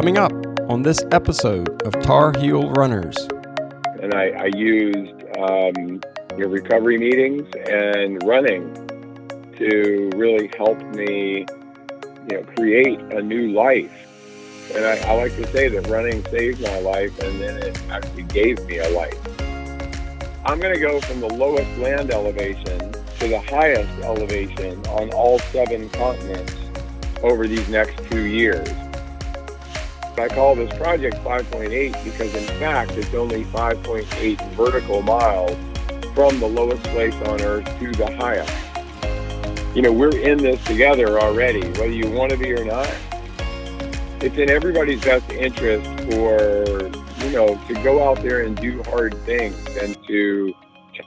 Coming up on this episode of Tar Heel Runners. And I, I used um, your recovery meetings and running to really help me, you know, create a new life. And I, I like to say that running saved my life, and then it actually gave me a life. I'm going to go from the lowest land elevation to the highest elevation on all seven continents over these next two years. I call this project 5.8 because in fact it's only 5.8 vertical miles from the lowest place on earth to the highest. You know, we're in this together already, whether you want to be or not. It's in everybody's best interest for, you know, to go out there and do hard things and to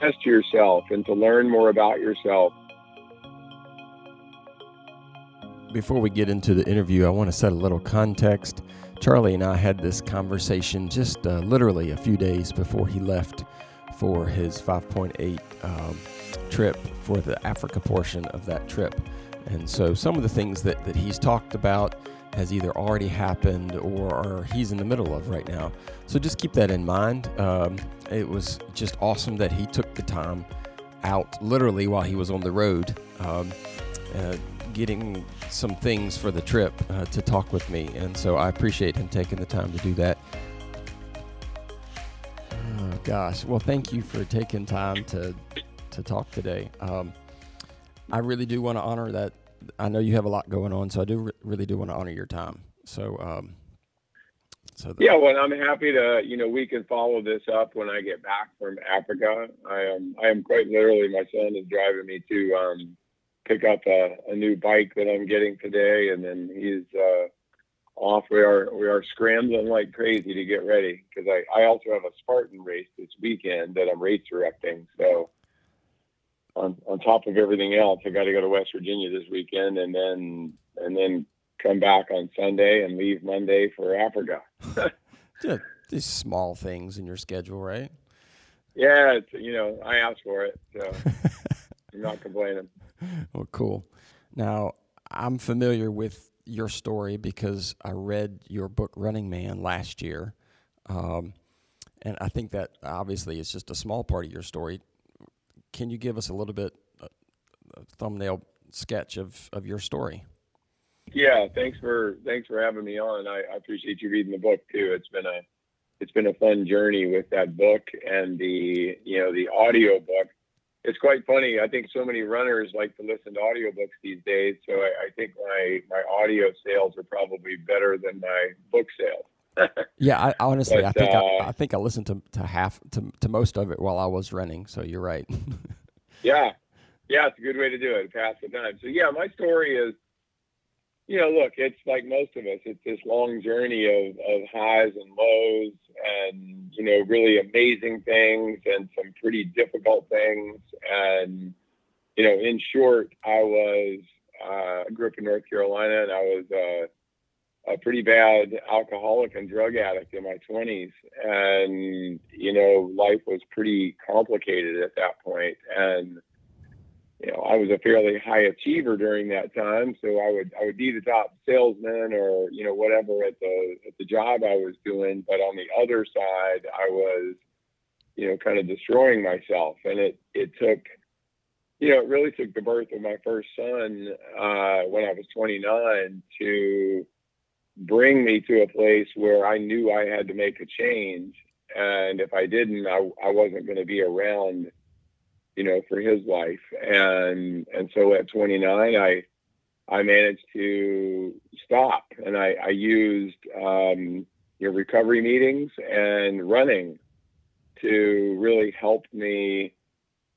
test yourself and to learn more about yourself. Before we get into the interview, I want to set a little context. Charlie and I had this conversation just uh, literally a few days before he left for his 5.8 um, trip for the Africa portion of that trip. And so some of the things that, that he's talked about has either already happened or he's in the middle of right now. So just keep that in mind. Um, it was just awesome that he took the time out literally while he was on the road, um, uh, getting some things for the trip uh, to talk with me. And so I appreciate him taking the time to do that. Oh, gosh. Well, thank you for taking time to, to talk today. Um, I really do want to honor that I know you have a lot going on, so I do re- really do want to honor your time. So, um, so the, yeah, well, I'm happy to you know we can follow this up when I get back from Africa. I am I am quite literally my son is driving me to um, pick up a, a new bike that I'm getting today, and then he's uh, off. We are we are scrambling like crazy to get ready because I I also have a Spartan race this weekend that I'm race directing. So on on top of everything else, I got to go to West Virginia this weekend, and then and then come back on Sunday and leave Monday for Africa. yeah, these small things in your schedule, right? Yeah, it's, you know, I asked for it, so I'm not complaining. Well, cool. Now, I'm familiar with your story because I read your book Running Man last year. Um, and I think that obviously it's just a small part of your story can you give us a little bit uh, a thumbnail sketch of, of your story? Yeah, thanks for thanks for having me on. I, I appreciate you reading the book too. It's been a it's been a fun journey with that book and the you know the audio book. It's quite funny. I think so many runners like to listen to audiobooks these days. So I, I think my my audio sales are probably better than my book sales. yeah, I, honestly, but, I think uh, I, I, think I listened to, to half to, to most of it while I was running. So you're right. yeah, yeah, it's a good way to do it. Pass the time. So yeah, my story is, you know, look, it's like most of us. It's this long journey of of highs and lows, and you know, really amazing things and some pretty difficult things. And you know, in short, I was uh, I grew up in North Carolina, and I was. Uh, a pretty bad alcoholic and drug addict in my 20s and you know life was pretty complicated at that point. point and you know I was a fairly high achiever during that time so I would I would be the top salesman or you know whatever at the at the job I was doing but on the other side I was you know kind of destroying myself and it it took you know, it really took the birth of my first son uh, when I was 29 to bring me to a place where I knew I had to make a change. And if I didn't, I, I wasn't going to be around, you know, for his life. And, and so at 29, I, I managed to stop and I, I used, um, your recovery meetings and running to really help me,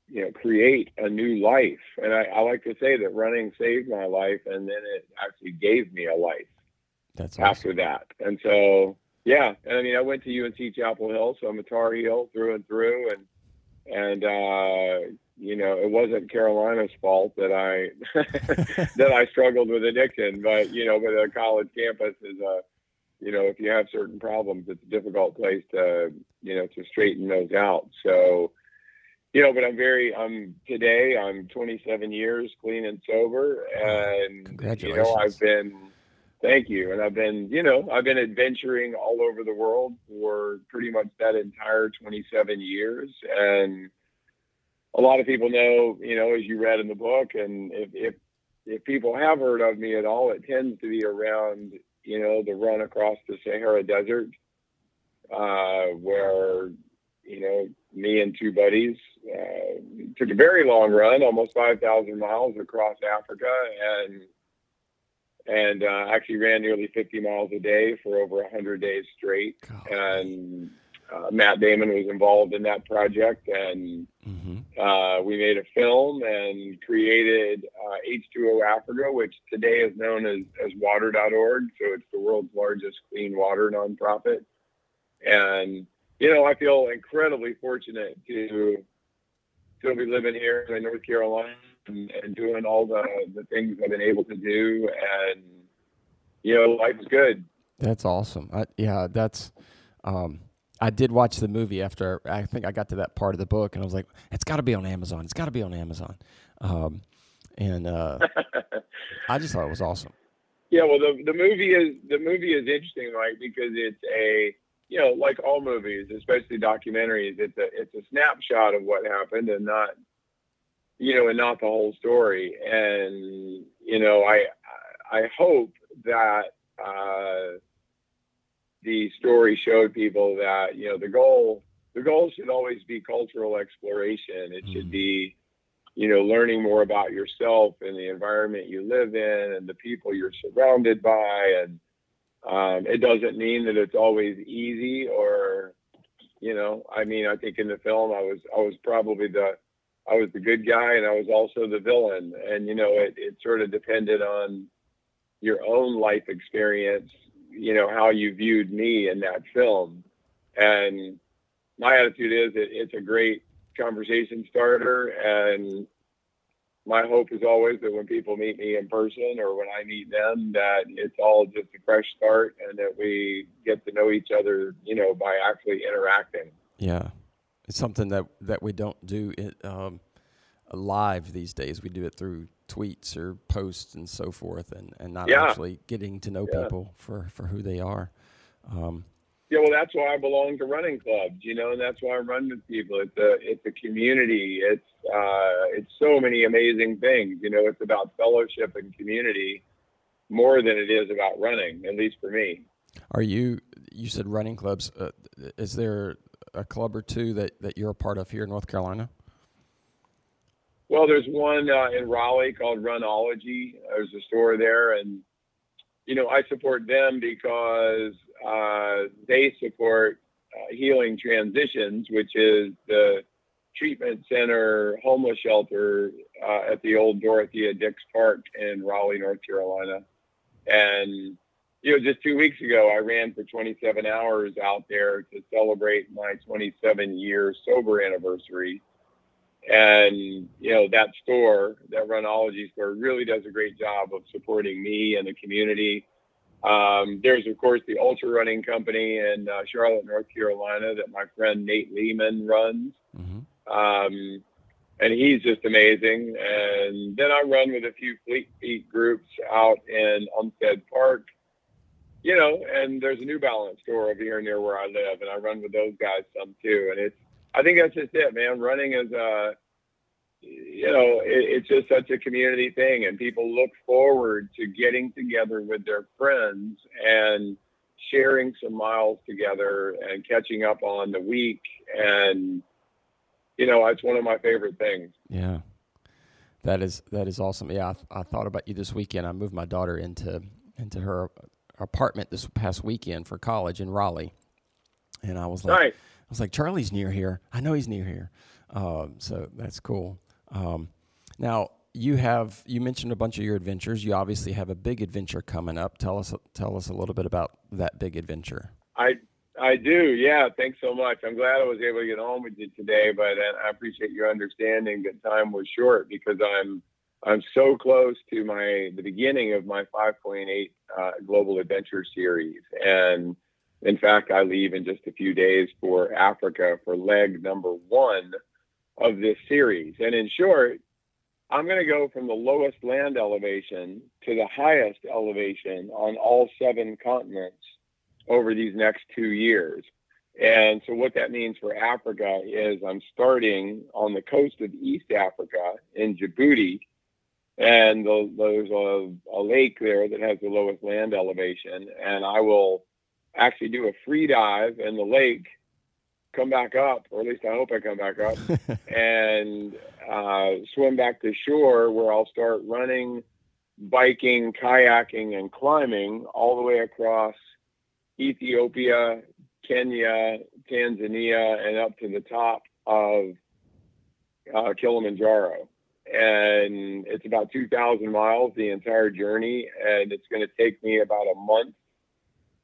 you know, create a new life. And I, I like to say that running saved my life and then it actually gave me a life. That's awesome. after that. And so, yeah, and I mean, I went to UNC Chapel Hill, so I'm a Tar Heel through and through, and and uh, you know, it wasn't Carolina's fault that I that I struggled with addiction, but you know, but a college campus is a you know, if you have certain problems, it's a difficult place to you know to straighten those out. So you know, but I'm very, I'm today, I'm 27 years clean and sober. And, you know, I've been, Thank you. And I've been, you know, I've been adventuring all over the world for pretty much that entire 27 years. And a lot of people know, you know, as you read in the book, and if, if, if people have heard of me at all, it tends to be around, you know, the run across the Sahara Desert, uh, where, you know, me and two buddies uh, took a very long run, almost 5,000 miles across Africa, and and uh, actually ran nearly 50 miles a day for over 100 days straight. God. And uh, Matt Damon was involved in that project, and mm-hmm. uh, we made a film and created H2O uh, Africa, which today is known as, as Water.org. So it's the world's largest clean water nonprofit. And, you know, I feel incredibly fortunate to still be living here in North Carolina and, and doing all the, the things I've been able to do. And, you know, life's good. That's awesome. I, yeah, that's, um, I did watch the movie after I think I got to that part of the book and I was like, it's got to be on Amazon. It's got to be on Amazon. Um, and uh, I just thought it was awesome. Yeah, well, the the movie is the movie is interesting, right? Because it's a you know, like all movies, especially documentaries, it's a it's a snapshot of what happened and not you know, and not the whole story. And you know, I I hope that uh, the story showed people that you know the goal the goal should always be cultural exploration. It should mm-hmm. be you know learning more about yourself and the environment you live in and the people you're surrounded by and um, it doesn't mean that it's always easy or you know i mean i think in the film i was i was probably the I was the good guy and I was also the villain. And, you know, it, it sort of depended on your own life experience, you know, how you viewed me in that film. And my attitude is it, it's a great conversation starter. And my hope is always that when people meet me in person or when I meet them, that it's all just a fresh start and that we get to know each other, you know, by actually interacting. Yeah. It's something that that we don't do it um, live these days. We do it through tweets or posts and so forth, and, and not yeah. actually getting to know yeah. people for, for who they are. Um, yeah, well, that's why I belong to running clubs, you know, and that's why I run with people. It's a it's a community. It's uh, it's so many amazing things. You know, it's about fellowship and community more than it is about running. At least for me. Are you? You said running clubs. Uh, is there a club or two that, that you're a part of here in North Carolina? Well, there's one uh, in Raleigh called Runology. There's a store there, and you know I support them because uh, they support uh, Healing Transitions, which is the treatment center homeless shelter uh, at the old Dorothea Dix Park in Raleigh, North Carolina, and you know, just two weeks ago, I ran for 27 hours out there to celebrate my 27 year sober anniversary. And, you know, that store, that Runology store, really does a great job of supporting me and the community. Um, there's, of course, the ultra running company in uh, Charlotte, North Carolina, that my friend Nate Lehman runs. Mm-hmm. Um, and he's just amazing. And then I run with a few Fleet Feet groups out in Umstead Park you know, and there's a New Balance store over here near where I live, and I run with those guys some too. And it's, I think that's just it, man. Running is a, uh, you know, it, it's just such a community thing, and people look forward to getting together with their friends and sharing some miles together and catching up on the week. And, you know, it's one of my favorite things. Yeah. That is that is awesome. Yeah, I, I thought about you this weekend. I moved my daughter into into her apartment this past weekend for college in Raleigh, and I was like, I was like, Charlie's near here. I know he's near here, um, so that's cool. Um, now you have you mentioned a bunch of your adventures. You obviously have a big adventure coming up. Tell us tell us a little bit about that big adventure. I I do. Yeah. Thanks so much. I'm glad I was able to get home with you today, but uh, I appreciate your understanding that time was short because I'm I'm so close to my the beginning of my 5.8 uh, global adventure series, and in fact, I leave in just a few days for Africa for leg number one of this series. And in short, I'm going to go from the lowest land elevation to the highest elevation on all seven continents over these next two years. And so, what that means for Africa is I'm starting on the coast of East Africa in Djibouti, and the, there's a, a lake there that has the lowest land elevation. And I will actually do a free dive in the lake, come back up, or at least I hope I come back up, and uh, swim back to shore where I'll start running, biking, kayaking, and climbing all the way across Ethiopia, Kenya, Tanzania, and up to the top of uh, Kilimanjaro. And it's about 2,000 miles the entire journey, and it's going to take me about a month.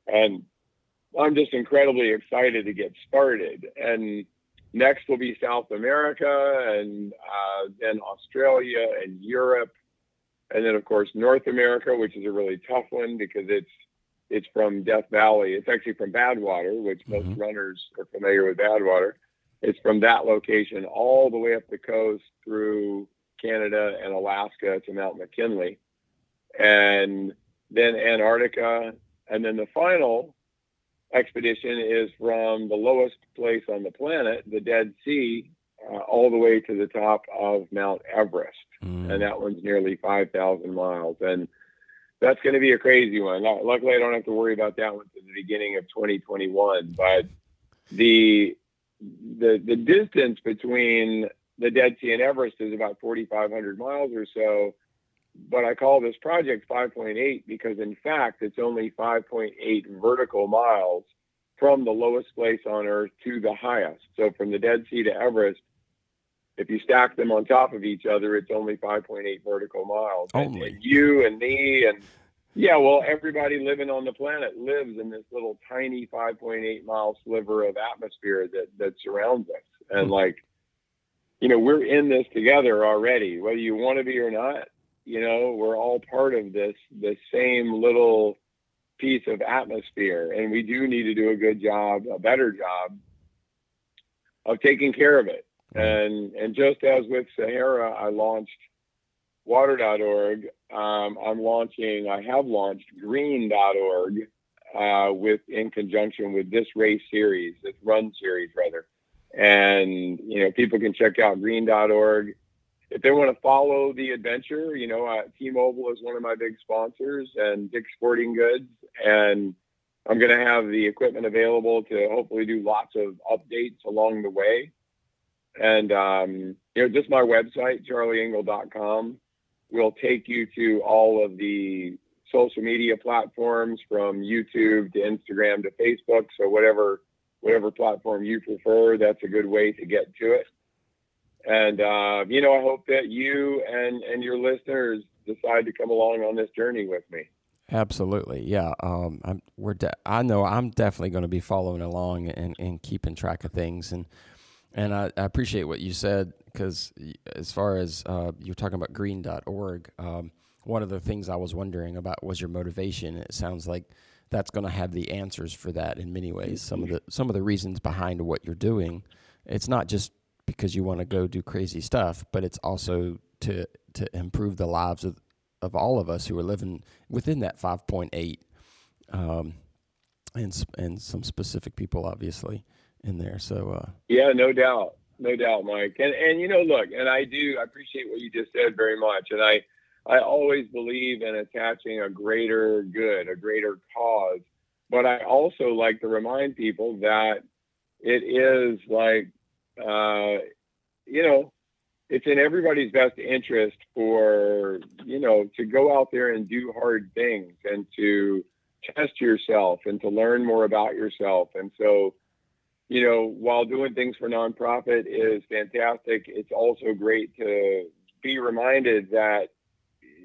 And I'm just incredibly excited to get started. And next will be South America, and uh, then Australia and Europe, and then of course North America, which is a really tough one because it's it's from Death Valley. It's actually from Badwater, which most mm-hmm. runners are familiar with Badwater. It's from that location all the way up the coast through Canada and Alaska to Mount McKinley, and then Antarctica, and then the final expedition is from the lowest place on the planet, the Dead Sea, uh, all the way to the top of Mount Everest, mm. and that one's nearly 5,000 miles. And that's going to be a crazy one. Luckily, I don't have to worry about that one to the beginning of 2021. But the the the distance between the Dead Sea and Everest is about 4,500 miles or so. But I call this project 5.8 because, in fact, it's only 5.8 vertical miles from the lowest place on Earth to the highest. So, from the Dead Sea to Everest, if you stack them on top of each other, it's only 5.8 vertical miles. Only. And, you and me and yeah, well, everybody living on the planet lives in this little tiny 5.8 mile sliver of atmosphere that that surrounds us, and hmm. like, you know, we're in this together already, whether you want to be or not. You know, we're all part of this the same little piece of atmosphere, and we do need to do a good job, a better job of taking care of it. And and just as with Sahara, I launched water.org. Um, I'm launching. I have launched green.org uh, with in conjunction with this race series, this run series rather. And you know, people can check out green.org if they want to follow the adventure. You know, uh, T-Mobile is one of my big sponsors, and Dick's Sporting Goods, and I'm going to have the equipment available to hopefully do lots of updates along the way. And, um, you know, just my website, charlieengle.com, will take you to all of the social media platforms from YouTube to Instagram to Facebook. So whatever, whatever platform you prefer, that's a good way to get to it. And, uh, you know, I hope that you and, and your listeners decide to come along on this journey with me. Absolutely, yeah. Um, I'm, we're de- I know I'm definitely going to be following along and, and keeping track of things, and and I, I appreciate what you said because as far as uh, you're talking about green.org, um, one of the things I was wondering about was your motivation. It sounds like that's going to have the answers for that in many ways. Some of the some of the reasons behind what you're doing. It's not just because you want to go do crazy stuff, but it's also to to improve the lives of of all of us who are living within that 5.8, um, and and some specific people, obviously in there. So uh, yeah, no doubt, no doubt, Mike. And and you know, look, and I do I appreciate what you just said very much, and I I always believe in attaching a greater good, a greater cause. But I also like to remind people that it is like, uh, you know, it's in everybody's best interest for, you know, to go out there and do hard things and to test yourself and to learn more about yourself. And so, you know, while doing things for nonprofit is fantastic, it's also great to be reminded that,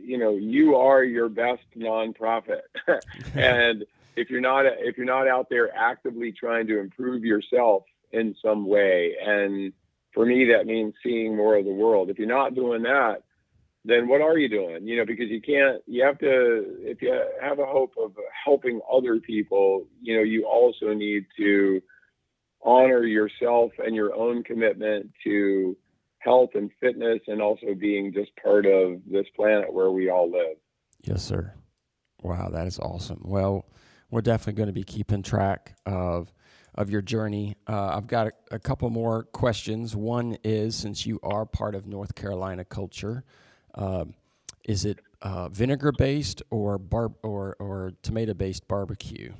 you know, you are your best nonprofit. and if you're not if you're not out there actively trying to improve yourself in some way, and for me that means seeing more of the world. If you're not doing that, then what are you doing? You know, because you can't, you have to, if you have a hope of helping other people, you know, you also need to honor yourself and your own commitment to health and fitness and also being just part of this planet where we all live. Yes, sir. Wow, that is awesome. Well, we're definitely going to be keeping track of of your journey. Uh, I've got a, a, couple more questions. One is since you are part of North Carolina culture, uh, is it uh, vinegar based or bar or or tomato based barbecue?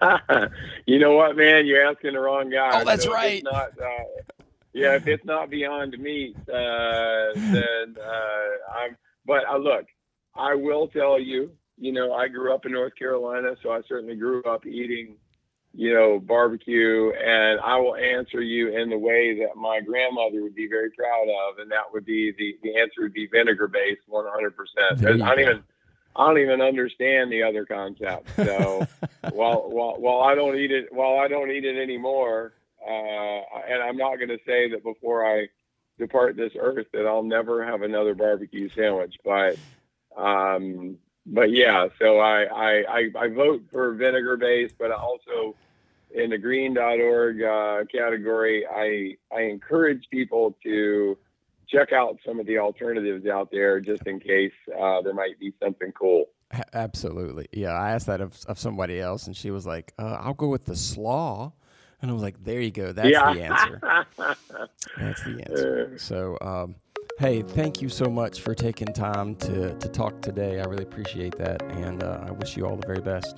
you know what, man? You're asking the wrong guy. Oh, that's so right. Not, uh, yeah, if it's not beyond meat, uh, then uh, I'm. But look, I will tell you. You know, I grew up in North Carolina, so I certainly grew up eating you know, barbecue, and I will answer you in the way that my grandmother would be very proud of, and that would be the the answer would be vinegar based, one hundred percent. I don't even I don't even understand the other concept. So while while while I don't eat it while I don't eat it anymore, uh, and I'm not going to say that before I depart this earth that I'll never have another barbecue sandwich, but um, but yeah, so I, I, I, I vote for vinegar based, but also in the green.org uh, category, I, I encourage people to check out some of the alternatives out there just in case uh, there might be something cool. Absolutely. Yeah. I asked that of, of somebody else, and she was like, uh, I'll go with the slaw. And I was like, there you go. That's yeah. the answer. That's the answer. So, um, hey, thank you so much for taking time to, to talk today. I really appreciate that. And uh, I wish you all the very best.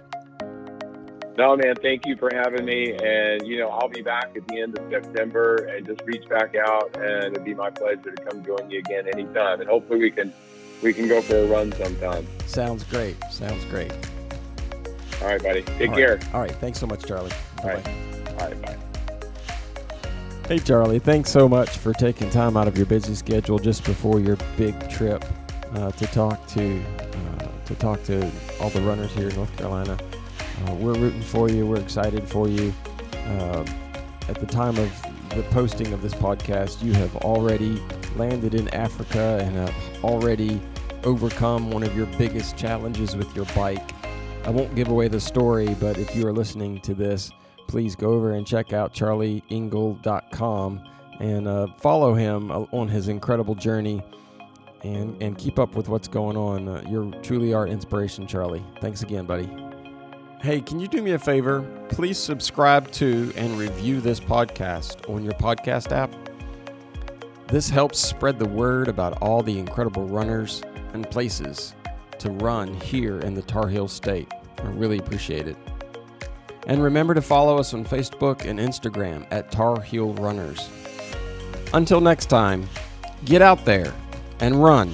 No, man, thank you for having me. And, you know, I'll be back at the end of September and just reach back out and it'd be my pleasure to come join you again anytime. And hopefully we can we can go for a run sometime. Sounds great. Sounds great. All right, buddy. Take All care. Right. All right. Thanks so much, Charlie. All right. All right. Bye. Hey, Charlie. Thanks so much for taking time out of your busy schedule just before your big trip uh, to talk to uh, to talk to all the runners here in North Carolina. Uh, we're rooting for you. We're excited for you. Uh, at the time of the posting of this podcast, you have already landed in Africa and have already overcome one of your biggest challenges with your bike. I won't give away the story, but if you are listening to this, please go over and check out charlieengle.com and uh, follow him on his incredible journey and, and keep up with what's going on. Uh, you're truly our inspiration, Charlie. Thanks again, buddy. Hey, can you do me a favor? Please subscribe to and review this podcast on your podcast app. This helps spread the word about all the incredible runners and places to run here in the Tar Heel State. I really appreciate it. And remember to follow us on Facebook and Instagram at Tar Heel Runners. Until next time, get out there and run.